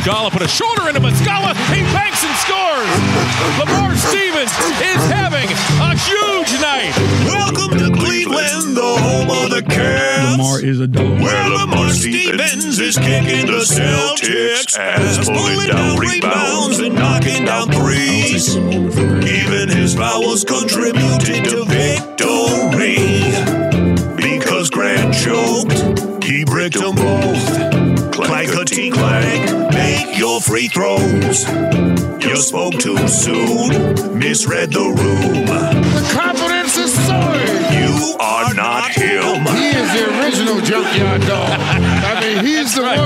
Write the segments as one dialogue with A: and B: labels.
A: Muscala put a shoulder into Muscala. He banks and scores. Lamar Stevens is having a huge night.
B: Welcome to Cleveland, the home of the Cavs.
C: Lamar is a dog.
B: Where Lamar Stevens is kicking the Celtics ass, pulling down rebounds and knocking down threes. Even his fouls contributed to victory. Because Grant choked, he bricked them both. Free throws. You spoke too soon, misread the room.
D: The confidence is soaring.
B: You are not him.
D: He is the original junkyard dog. I mean, he's the one.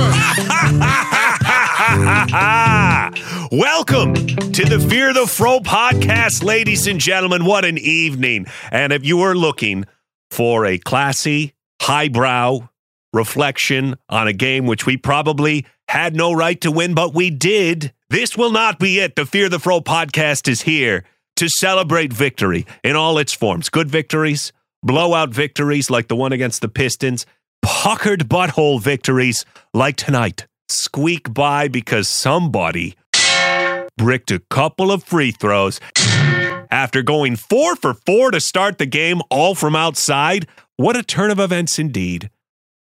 B: Welcome to the Fear the Fro podcast, ladies and gentlemen. What an evening. And if you are looking for a classy, highbrow reflection on a game which we probably had no right to win, but we did, this will not be it. The Fear the Fro podcast is here to celebrate victory in all its forms good victories, blowout victories like the one against the Pistons, puckered butthole victories like tonight. Squeak by because somebody bricked a couple of free throws after going four for four to start the game, all from outside. What a turn of events indeed.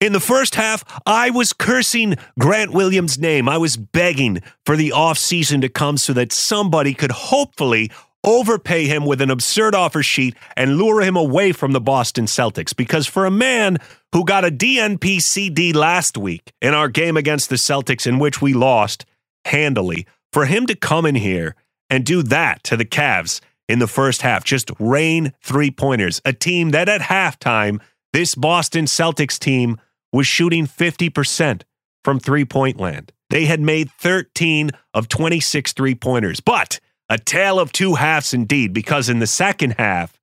B: In the first half, I was cursing Grant Williams' name. I was begging for the offseason to come so that somebody could hopefully overpay him with an absurd offer sheet and lure him away from the Boston Celtics. Because for a man who got a DNP CD last week in our game against the Celtics, in which we lost handily, for him to come in here and do that to the Cavs in the first half, just rain three pointers, a team that at halftime, this Boston Celtics team was shooting 50% from three point land. They had made 13 of 26 three pointers, but a tale of two halves indeed, because in the second half,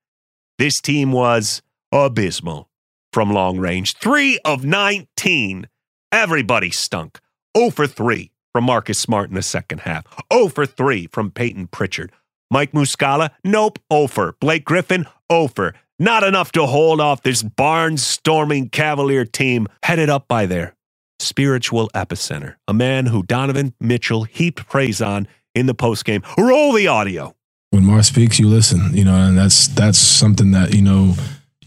B: this team was abysmal from long range. Three of 19. Everybody stunk. 0 for 3 from Marcus Smart in the second half. 0 for 3 from Peyton Pritchard. Mike Muscala, nope, oh over. Blake Griffin, over. Not enough to hold off this barnstorming Cavalier team headed up by their spiritual epicenter, a man who Donovan Mitchell heaped praise on in the postgame. Roll the audio.
C: When Mar speaks, you listen. You know, and that's that's something that you know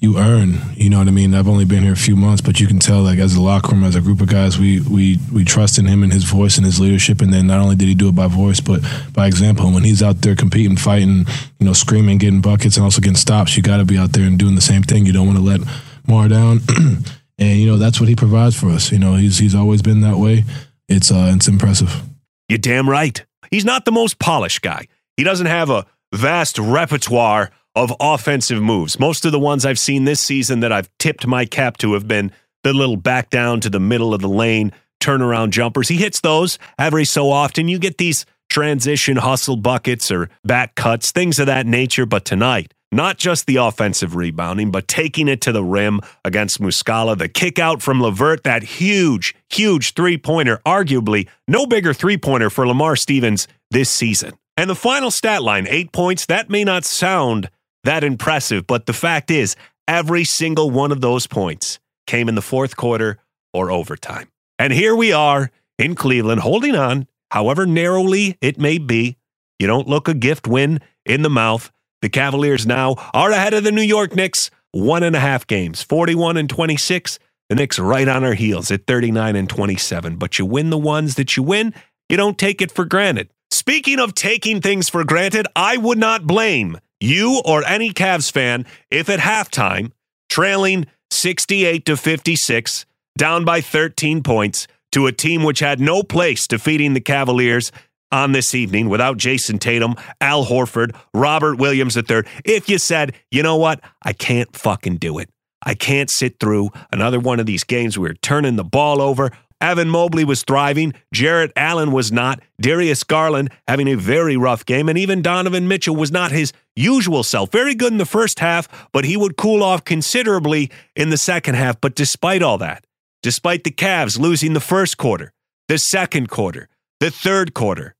C: you earn. You know what I mean? I've only been here a few months, but you can tell, like as a locker room, as a group of guys, we we we trust in him and his voice and his leadership. And then not only did he do it by voice, but by example. When he's out there competing, fighting, you know, screaming, getting buckets, and also getting stops, you got to be out there and doing the same thing. You don't want to let Mar down. and you know that's what he provides for us. You know, he's he's always been that way. It's uh, it's impressive.
B: You're damn right. He's not the most polished guy. He doesn't have a vast repertoire of offensive moves. Most of the ones I've seen this season that I've tipped my cap to have been the little back down to the middle of the lane turnaround jumpers. He hits those every so often. You get these transition hustle buckets or back cuts, things of that nature. But tonight, not just the offensive rebounding, but taking it to the rim against Muscala, the kick out from LeVert, that huge, huge three pointer, arguably no bigger three pointer for Lamar Stevens this season. And the final stat line, eight points, that may not sound that impressive, but the fact is, every single one of those points came in the fourth quarter or overtime. And here we are in Cleveland, holding on, however narrowly it may be. You don't look a gift win in the mouth. The Cavaliers now are ahead of the New York Knicks, one and a half games, 41 and 26. The Knicks right on our heels at 39 and 27. But you win the ones that you win, you don't take it for granted. Speaking of taking things for granted, I would not blame you or any Cavs fan if at halftime, trailing 68 to 56, down by 13 points to a team which had no place defeating the Cavaliers on this evening without Jayson Tatum, Al Horford, Robert Williams III, if you said, you know what, I can't fucking do it. I can't sit through another one of these games where we're turning the ball over. Evan Mobley was thriving. Jarrett Allen was not. Darius Garland having a very rough game. And even Donovan Mitchell was not his usual self. Very good in the first half, but he would cool off considerably in the second half. But despite all that, despite the Cavs losing the first quarter, the second quarter, the third quarter,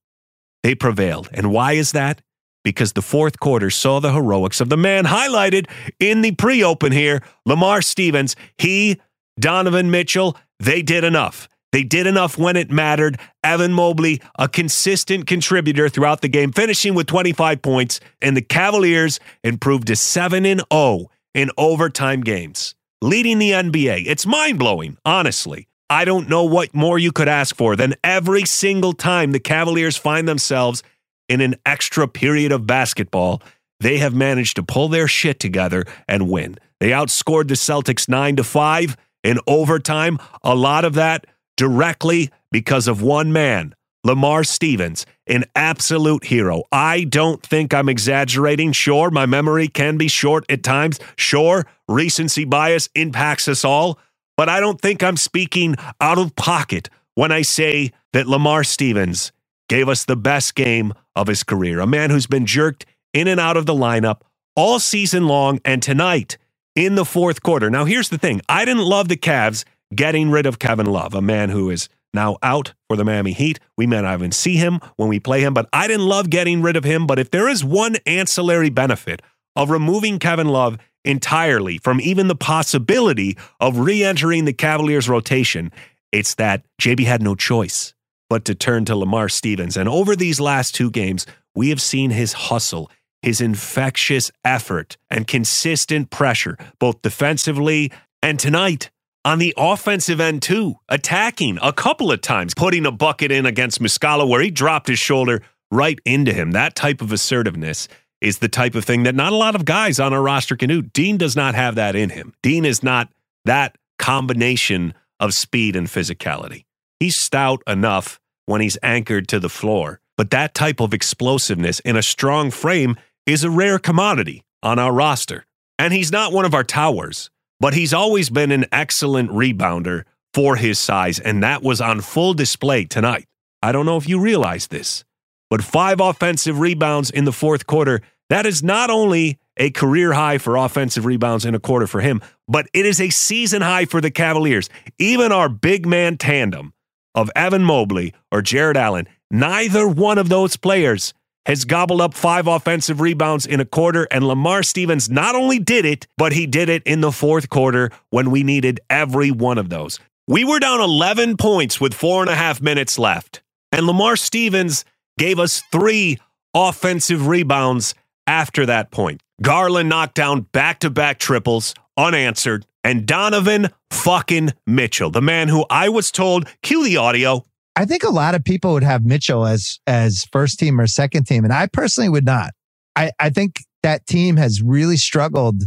B: they prevailed. And why is that? Because the fourth quarter saw the heroics of the man highlighted in the pre open here, Lamar Stevens. He, Donovan Mitchell, they did enough. They did enough when it mattered. Evan Mobley, a consistent contributor throughout the game, finishing with 25 points, and the Cavaliers improved to 7 and 0 in overtime games, leading the NBA. It's mind blowing, honestly. I don't know what more you could ask for than every single time the Cavaliers find themselves in an extra period of basketball, they have managed to pull their shit together and win. They outscored the Celtics 9 to 5 in overtime. A lot of that directly because of one man, Lamar Stevens, an absolute hero. I don't think I'm exaggerating. Sure, my memory can be short at times. Sure, recency bias impacts us all. But I don't think I'm speaking out of pocket when I say that Lamar Stevens gave us the best game of his career. A man who's been jerked in and out of the lineup all season long and tonight in the fourth quarter. Now, here's the thing I didn't love the Cavs getting rid of Kevin Love, a man who is now out for the Miami Heat. We may not even see him when we play him, but I didn't love getting rid of him. But if there is one ancillary benefit of removing Kevin Love entirely from even the possibility of re entering the Cavaliers rotation, it's that JB had no choice but to turn to Lamar Stevens. And over these last two games, we have seen his hustle, his infectious effort, and consistent pressure, both defensively and tonight on the offensive end too, attacking a couple of times, putting a bucket in against Muscala where he dropped his shoulder right into him. That type of assertiveness is the type of thing that not a lot of guys on our roster can do. Dean does not have that in him. Dean is not that combination of speed and physicality. He's stout enough when he's anchored to the floor, but that type of explosiveness in a strong frame is a rare commodity on our roster. And he's not one of our towers but he's always been an excellent rebounder for his size, and that was on full display tonight. I don't know if you realize this, but five offensive rebounds in the fourth quarter, that is not only a career high for offensive rebounds in a quarter for him, but it is a season high for the Cavaliers. Even our big man tandem of Evan Mobley or Jarrett Allen, neither one of those players has gobbled up five offensive rebounds in a quarter, and Lamar Stevens not only did it, but he did it in the fourth quarter when we needed every one of those. We were down 11 points with four and a half minutes left, and Lamar Stevens gave us three offensive rebounds after that point. Garland knocked down back to back triples unanswered, and Donovan fucking Mitchell, the man who I was told, cue the audio,
E: I think a lot of people would have Mitchell as as first team or second team, and I personally would not. I, I think that team has really struggled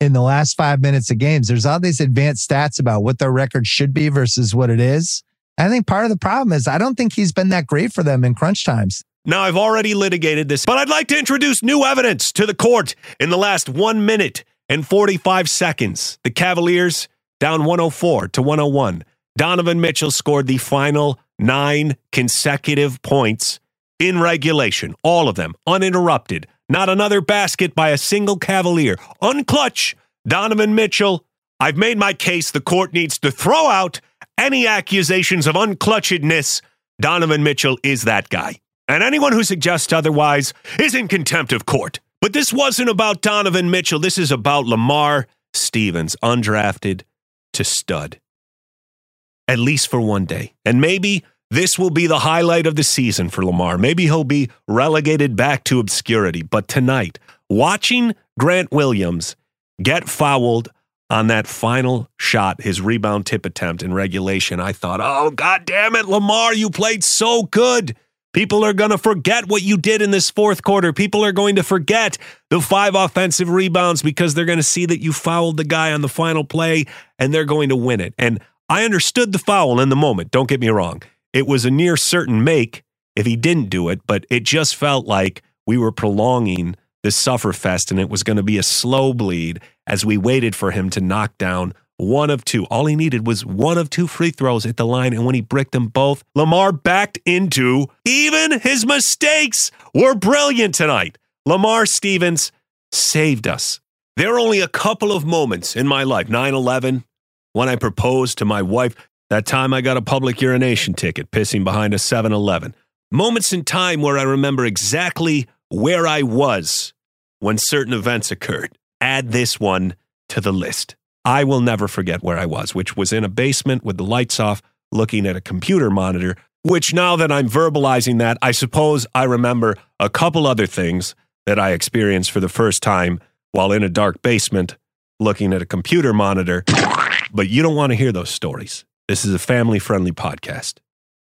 E: in the last five minutes of games. There's all these advanced stats about what their record should be versus what it is. I think part of the problem is I don't think he's been that great for them in crunch times.
B: Now, I've already litigated this, but I'd like to introduce new evidence to the court in the last one minute and 45 seconds. The Cavaliers down 104 to 101. Donovan Mitchell scored the final nine consecutive points in regulation, all of them uninterrupted. Not another basket by a single Cavalier. Unclutch, Donovan Mitchell. I've made my case. The court needs to throw out any accusations of unclutchedness. Donovan Mitchell is that guy. And anyone who suggests otherwise is in contempt of court. But this wasn't about Donovan Mitchell. This is about Lamar Stevens, undrafted to stud. At least for one day. And maybe this will be the highlight of the season for Lamar. Maybe he'll be relegated back to obscurity. But tonight, watching Grant Williams get fouled on that final shot, his rebound tip attempt in regulation, I thought, oh, God damn it, Lamar, you played so good. People are going to forget what you did in this fourth quarter. People are going to forget the five offensive rebounds because they're going to see that you fouled the guy on the final play and they're going to win it. And I understood the foul in the moment. Don't get me wrong. It was a near certain make if he didn't do it, but it just felt like we were prolonging the sufferfest and it was going to be a slow bleed as we waited for him to knock down one of two. All he needed was one of two free throws at the line, and when he bricked them both, Lamar backed into even his mistakes were brilliant tonight. Lamar Stevens saved us. There are only a couple of moments in my life 9 11, when I proposed to my wife, that time I got a public urination ticket pissing behind a 7 Eleven. Moments in time where I remember exactly where I was when certain events occurred. Add this one to the list. I will never forget where I was, which was in a basement with the lights off, looking at a computer monitor, which now that I'm verbalizing that, I suppose I remember a couple other things that I experienced for the first time while in a dark basement looking at a computer monitor. But you don't want to hear those stories. This is a family friendly podcast.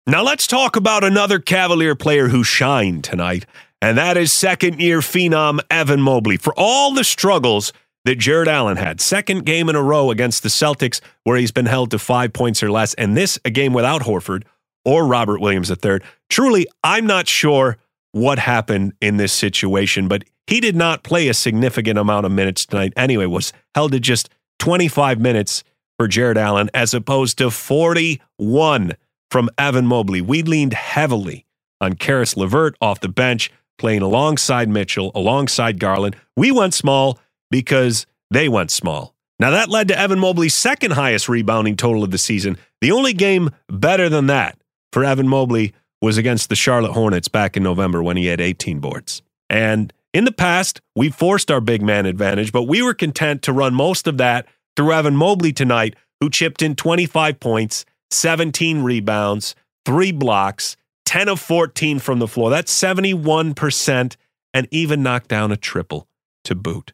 B: Now let's talk about another Cavalier player who shined tonight, and that is second year phenom Evan Mobley. For all the struggles that Jarrett Allen had, second game in a row against the Celtics where he's been held to five points or less, and this a game without Horford or Robert Williams III. Truly, I'm not sure what happened in this situation, but he did not play a significant amount of minutes tonight anyway, was held to just 25 minutes for Jarrett Allen as opposed to 41 from Evan Mobley. We leaned heavily on Caris LeVert off the bench, playing alongside Mitchell, alongside Garland. We went small because they went small. Now, that led to Evan Mobley's second highest rebounding total of the season. The only game better than that for Evan Mobley was against the Charlotte Hornets back in November when he had 18 boards. And in the past, we forced our big man advantage, but we were content to run most of that through Evan Mobley tonight, who chipped in 25 points, 17 rebounds, three blocks, 10 of 14 from the floor. That's 71%, and even knocked down a triple to boot.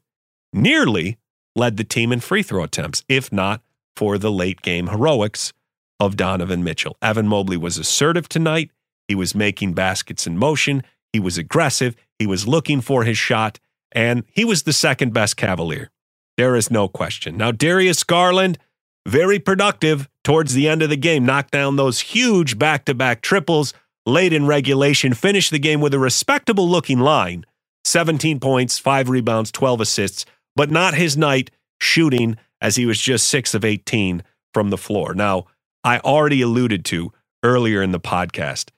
B: Nearly led the team in free throw attempts, if not for the late game heroics of Donovan Mitchell. Evan Mobley was assertive tonight. He was making baskets in motion. He was aggressive. He was looking for his shot, and he was the second best Cavalier. There is no question. Now, Darius Garland, very productive towards the end of the game, knocked down those huge back to back triples late in regulation, finished the game with a respectable looking line 17 points, five rebounds, 12 assists, but not his night shooting as he was just six of 18 from the floor. Now, I already alluded to earlier in the podcast.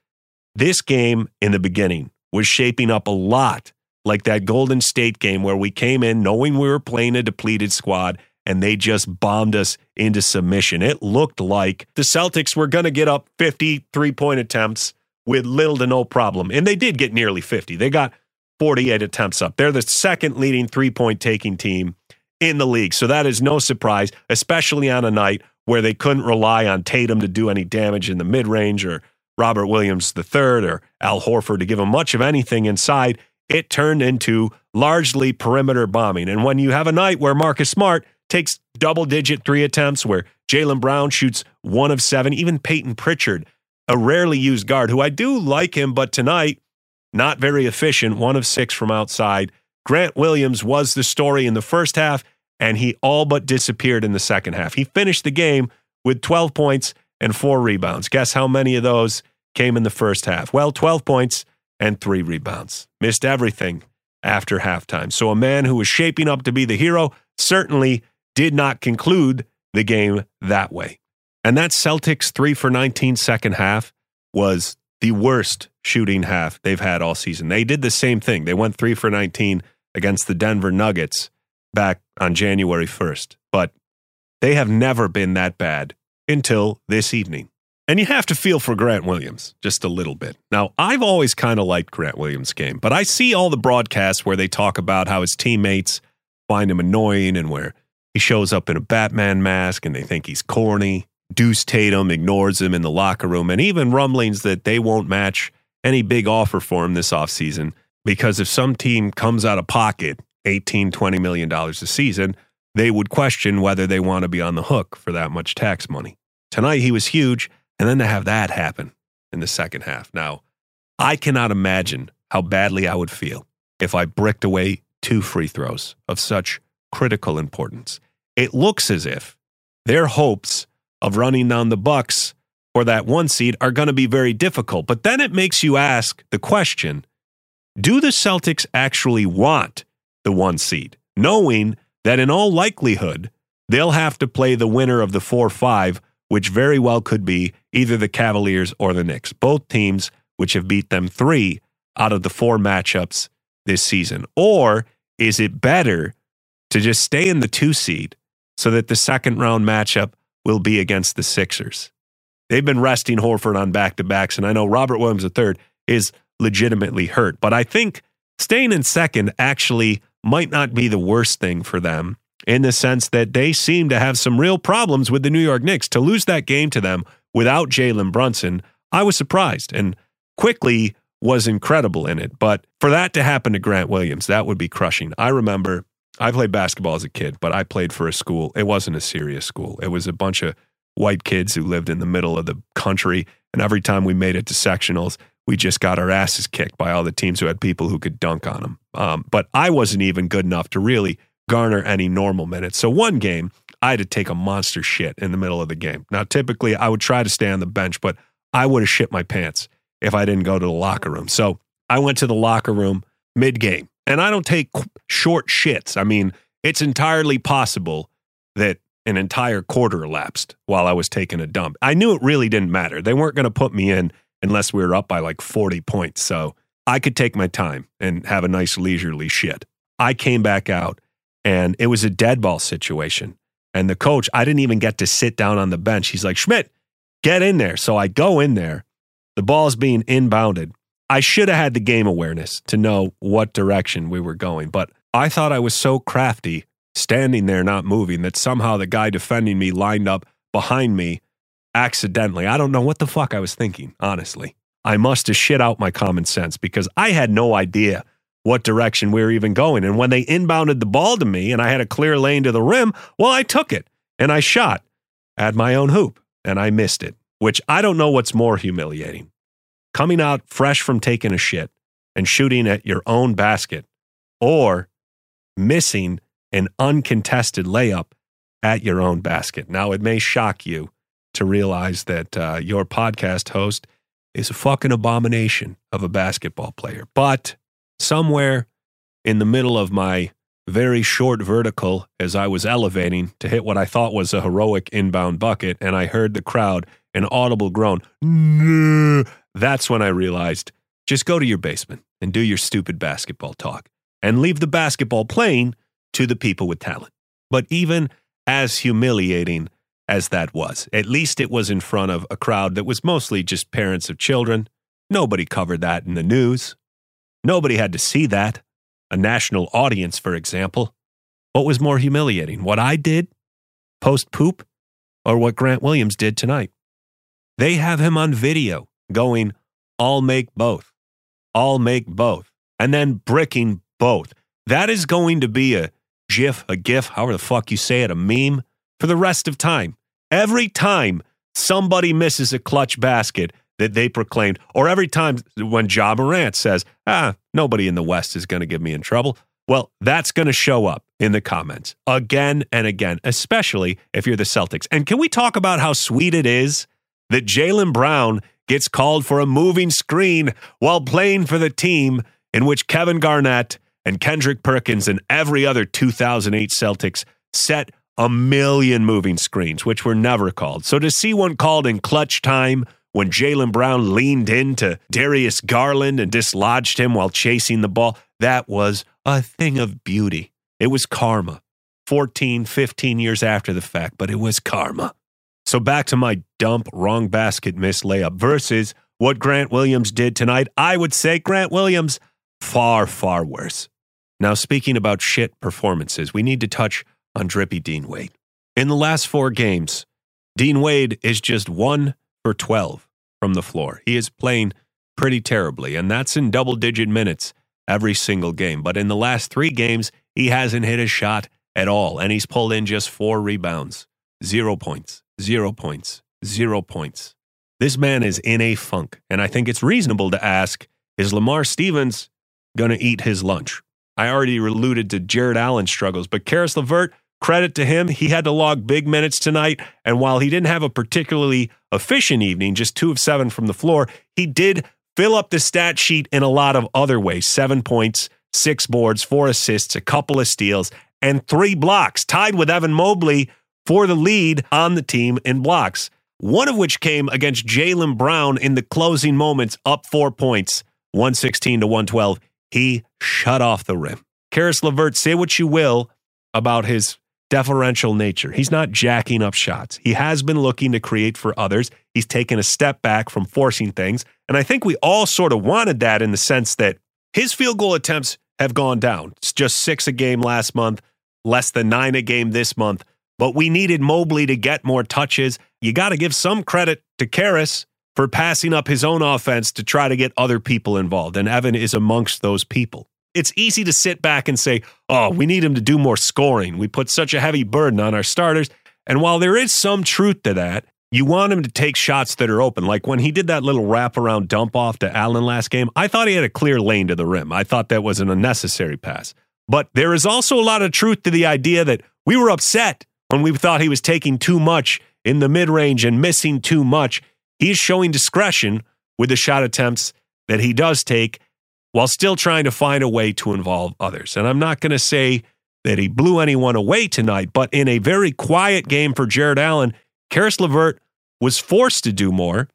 B: This game in the beginning was shaping up a lot like that Golden State game where we came in knowing we were playing a depleted squad and they just bombed us into submission. It looked like the Celtics were going to get up 50 three point attempts with little to no problem. And they did get nearly 50. They got 48 attempts up. They're the second leading three point taking team in the league. So that is no surprise, especially on a night where they couldn't rely on Tatum to do any damage in the mid range or Robert Williams III or Al Horford to give them much of anything inside. It turned into largely perimeter bombing. And when you have a night where Marcus Smart takes double digit three attempts, where Jaylen Brown shoots one of seven, even Peyton Pritchard, a rarely used guard who I do like him, but tonight, not very efficient, one of six from outside. Grant Williams was the story in the first half, and he all but disappeared in the second half. He finished the game with 12 points and four rebounds. Guess how many of those came in the first half? Well, 12 points and three rebounds. Missed everything after halftime. So a man who was shaping up to be the hero certainly did not conclude the game that way. And that Celtics 3 for 19 second half was the worst shooting half they've had all season. They did the same thing. They went 3 for 19 against the Denver Nuggets back on January 1st. But they have never been that bad until this evening. And you have to feel for Grant Williams just a little bit. Now, I've always kind of liked Grant Williams' game, but I see all the broadcasts where they talk about how his teammates find him annoying and where he shows up in a Batman mask and they think he's corny. Deuce Tatum ignores him in the locker room, and even rumblings that they won't match any big offer for him this offseason because if some team comes out of pocket 18, 20 million dollars a season, they would question whether they want to be on the hook for that much tax money. Tonight, he was huge, and then to have that happen in the second half. Now, I cannot imagine how badly I would feel if I bricked away two free throws of such critical importance. It looks as if their hopes of running down the Bucks for that one seed are going to be very difficult. But then it makes you ask the question, do the Celtics actually want the one seed, knowing that in all likelihood, they'll have to play the winner of the 4 5, which very well could be either the Cavaliers or the Knicks, both teams which have beat them three out of the four matchups this season? Or is it better to just stay in the two seed so that the second round matchup will be against the Sixers? They've been resting Horford on back to backs, and I know Robert Williams III is legitimately hurt, but I think staying in second actually might not be the worst thing for them in the sense that they seem to have some real problems with the New York Knicks. To lose that game to them without Jalen Brunson, I was surprised and Quickley was incredible in it. But for that to happen to Grant Williams, that would be crushing. I remember I played basketball as a kid, but I played for a school. It wasn't a serious school. It was a bunch of white kids who lived in the middle of the country. And every time we made it to sectionals, we just got our asses kicked by all the teams who had people who could dunk on them. Um, but I wasn't even good enough to really garner any normal minutes. So one game, I had to take a monster shit in the middle of the game. Now, typically, I would try to stay on the bench, but I would have shit my pants if I didn't go to the locker room. So I went to the locker room mid game, and I don't take short shits. I mean, it's entirely possible that an entire quarter elapsed while I was taking a dump. I knew it really didn't matter. They weren't going to put me in unless we were up by like 40 points. So I could take my time and have a nice leisurely shit. I came back out and it was a dead ball situation. And the coach, I didn't even get to sit down on the bench. He's like, Schmidt, get in there. So I go in there. The ball's being inbounded. I should have had the game awareness to know what direction we were going, but I thought I was so crafty standing there not moving that somehow the guy defending me lined up behind me accidentally. I don't know what the fuck I was thinking, honestly. I must have shit out my common sense because I had no idea what direction we were even going. And when they inbounded the ball to me and I had a clear lane to the rim, well, I took it and I shot at my own hoop and I missed it, which I don't know what's more humiliating. Coming out fresh from taking a shit and shooting at your own basket or missing an uncontested layup at your own basket. Now, it may shock you to realize that uh, your podcast host is a fucking abomination of a basketball player. But somewhere in the middle of my very short vertical as I was elevating to hit what I thought was a heroic inbound bucket, and I heard the crowd an audible groan. That's when I realized just go to your basement and do your stupid basketball talk and leave the basketball playing to the people with talent. But even as humiliating as that was, at least it was in front of a crowd that was mostly just parents of children. Nobody covered that in the news. Nobody had to see that. A national audience, for example. What was more humiliating, what I did post poop or what Grant Williams did tonight? They have him on video going, I'll make both. I'll make both. And then bricking both. That is going to be a GIF, a GIF, however the fuck you say it, a meme for the rest of time. Every time somebody misses a clutch basket that they proclaimed, or every time when Ja Morant says, ah, nobody in the West is going to get me in trouble. Well, that's going to show up in the comments again and again, especially if you're the Celtics. And can we talk about how sweet it is that Jaylen Brown gets called for a moving screen while playing for the team in which Kevin Garnett and Kendrick Perkins and every other 2008 Celtics set a million moving screens, which were never called. So to see one called in clutch time when Jaylen Brown leaned into Darius Garland and dislodged him while chasing the ball, that was a thing of beauty. It was karma. 14, 15 years after the fact, but it was karma. So back to my dump, wrong basket, miss layup versus what Grant Williams did tonight. I would say Grant Williams, far, far worse. Now, speaking about shit performances, we need to touch on Drippy Dean Wade. In the last four games, Dean Wade is just one for 12 from the floor. He is playing pretty terribly, and that's in double digit minutes every single game. But in the last three games, he hasn't hit a shot at all, and he's pulled in just four rebounds, zero points, zero points, zero points. This man is in a funk, and I think it's reasonable to ask is Lamar Stevens going to eat his lunch? I already alluded to Jarrett Allen's struggles, but Caris LeVert, credit to him, he had to log big minutes tonight. And while he didn't have a particularly efficient evening, just two of seven from the floor, he did fill up the stat sheet in a lot of other ways seven points, six boards, four assists, a couple of steals, and three blocks, tied with Evan Mobley for the lead on the team in blocks. One of which came against Jaylen Brown in the closing moments, up four points, 116 to 112 he shut off the rim. Caris LeVert, say what you will about his deferential nature. He's not jacking up shots. He has been looking to create for others. He's taken a step back from forcing things. And I think we all sort of wanted that in the sense that his field goal attempts have gone down. It's just six a game last month, less than nine a game this month. But we needed Mobley to get more touches. you got to give some credit to Caris for passing up his own offense to try to get other people involved. And Evan is amongst those people. It's easy to sit back and say, oh, we need him to do more scoring. We put such a heavy burden on our starters. And while there is some truth to that, you want him to take shots that are open. Like when he did that little wraparound dump off to Allen last game, I thought he had a clear lane to the rim. I thought that was an unnecessary pass. But there is also a lot of truth to the idea that we were upset when we thought he was taking too much in the mid range and missing too much. He's showing discretion with the shot attempts that he does take while still trying to find a way to involve others. And I'm not going to say that he blew anyone away tonight, but in a very quiet game for Jarrett Allen, Caris LeVert was forced to do more.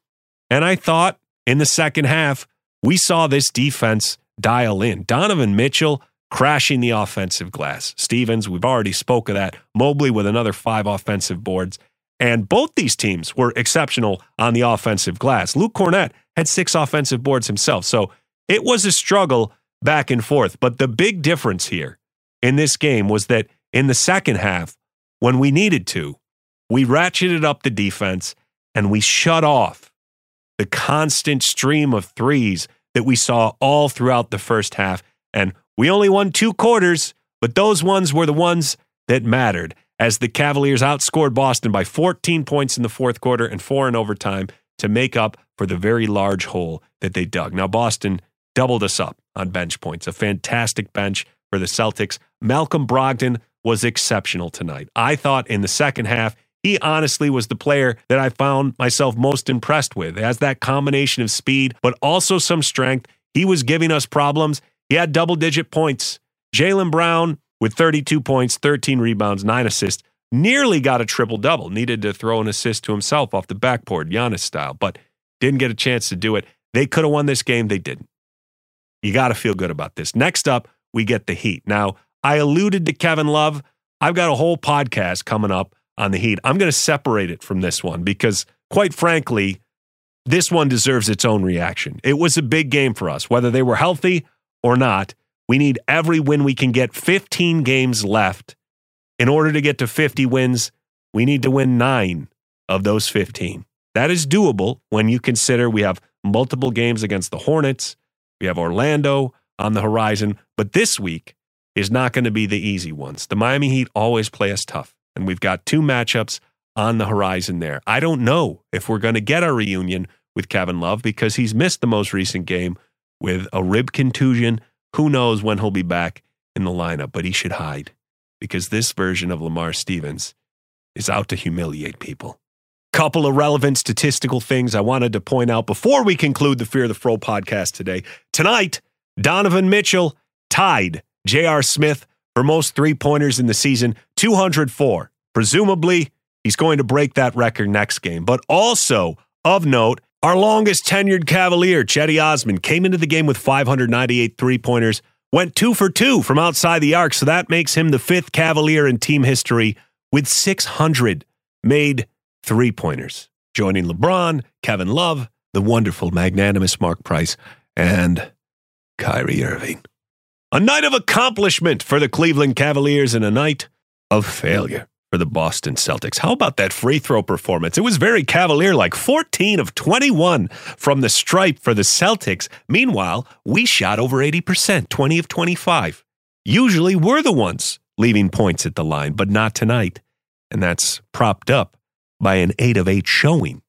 B: And I thought in the second half, we saw this defense dial in. Donovan Mitchell crashing the offensive glass. Stevens, we've already spoke of that. Mobley with another five offensive boards. And both these teams were exceptional on the offensive glass. Luke Kornet had six offensive boards himself. So it was a struggle back and forth. But the big difference here in this game was that in the second half, when we needed to, we ratcheted up the defense and we shut off the constant stream of threes that we saw all throughout the first half. And we only won two quarters, but those ones were the ones that mattered as the Cavaliers outscored Boston by 14 points in the fourth quarter and four in overtime to make up for the very large hole that they dug. Now, Boston doubled us up on bench points, a fantastic bench for the Celtics. Malcolm Brogdon was exceptional tonight. I thought in the second half, he honestly was the player that I found myself most impressed with. As that combination of speed, but also some strength. He was giving us problems. He had double digit points. Jaylen Brown with 32 points, 13 rebounds, nine assists, nearly got a triple double. Needed to throw an assist to himself off the backboard, Giannis style, but didn't get a chance to do it. They could have won this game. They didn't. You got to feel good about this. Next up, we get the Heat. Now, I alluded to Kevin Love. I've got a whole podcast coming up on the Heat. I'm going to separate it from this one because, quite frankly, this one deserves its own reaction. It was a big game for us, whether they were healthy or not. We need every win we can get. 15 games left. In order to get to 50 wins, we need to win nine of those 15. That is doable when you consider we have multiple games against the Hornets. We have Orlando on the horizon. But this week is not going to be the easy ones. The Miami Heat always play us tough and we've got two matchups on the horizon there. I don't know if we're going to get a reunion with Kevin Love because he's missed the most recent game with a rib contusion. Who knows when he'll be back in the lineup, but he should hide because this version of Lamar Stevens is out to humiliate people. Couple of relevant statistical things I wanted to point out before we conclude the Fear of the Fro podcast today. Tonight, Donovan Mitchell tied J.R. Smith for most three pointers in the season, 204. Presumably, he's going to break that record next game. But also, of note, our longest tenured Cavalier, Cedi Osman, came into the game with 598 three pointers, went two for two from outside the arc. So that makes him the fifth Cavalier in team history with 600 made three pointers, joining LeBron, Kevin Love, the wonderful, magnanimous Mark Price, and Kyrie Irving. A night of accomplishment for the Cleveland Cavaliers and a night of failure for the Boston Celtics. How about that free throw performance? It was very Cavalier like 14 of 21 from the stripe for the Celtics. Meanwhile, we shot over 80%, 20 of 25. Usually we're the ones leaving points at the line, but not tonight. And that's propped up by an 8 of 8 showing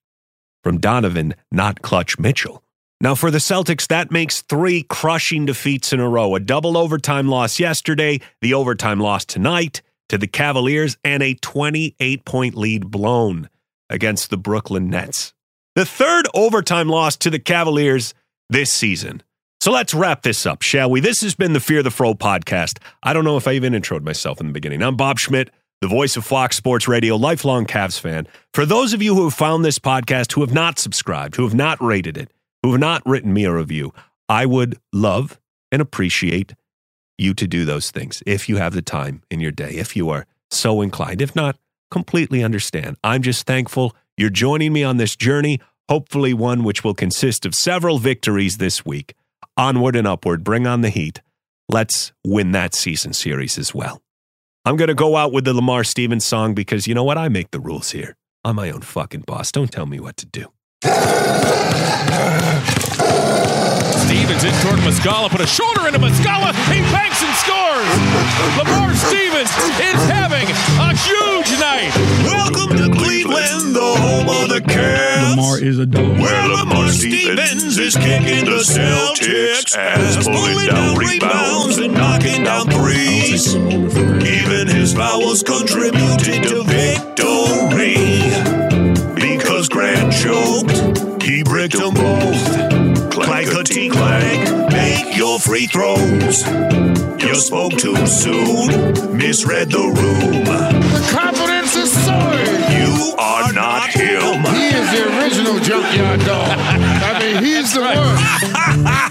B: from Donovan, not Clutch Mitchell. Now, for the Celtics, that makes three crushing defeats in a row a double overtime loss yesterday, the overtime loss tonight to the Cavaliers, and a 28 point lead blown against the Brooklyn Nets. The third overtime loss to the Cavaliers this season. So let's wrap this up, shall we? This has been the Fear the Fro podcast. I don't know if I even introed myself in the beginning. I'm Bob Schmidt, the voice of Fox Sports Radio, lifelong Cavs fan. For those of you who have found this podcast who have not subscribed, who have not rated it, who have not written me a review, I would love and appreciate you to do those things if you have the time in your day, if you are so inclined. If not, completely understand. I'm just thankful you're joining me on this journey, hopefully one which will consist of several victories this week. Onward and upward, bring on the heat. Let's win that season series as well. I'm going to go out with the Lamar Stevens song because you know what? I make the rules here. I'm my own fucking boss. Don't tell me what to do.
A: Stevens in toward Muscala, put a shoulder into Muscala. He banks and scores. Lamar Stevens is having
C: Lamar is a dog.
B: Where Lamar Stevens is kicking the Celtics ass, pulling down rebounds and knocking down threes. Even his fouls contributed to victory. Because Grant choked, he bricked them both. Clankety clank, make your free throws. You spoke too soon, misread the room.
D: The confidence is soaring.
B: You are not him.
D: He is the original junkyard dog. I mean, he's the one.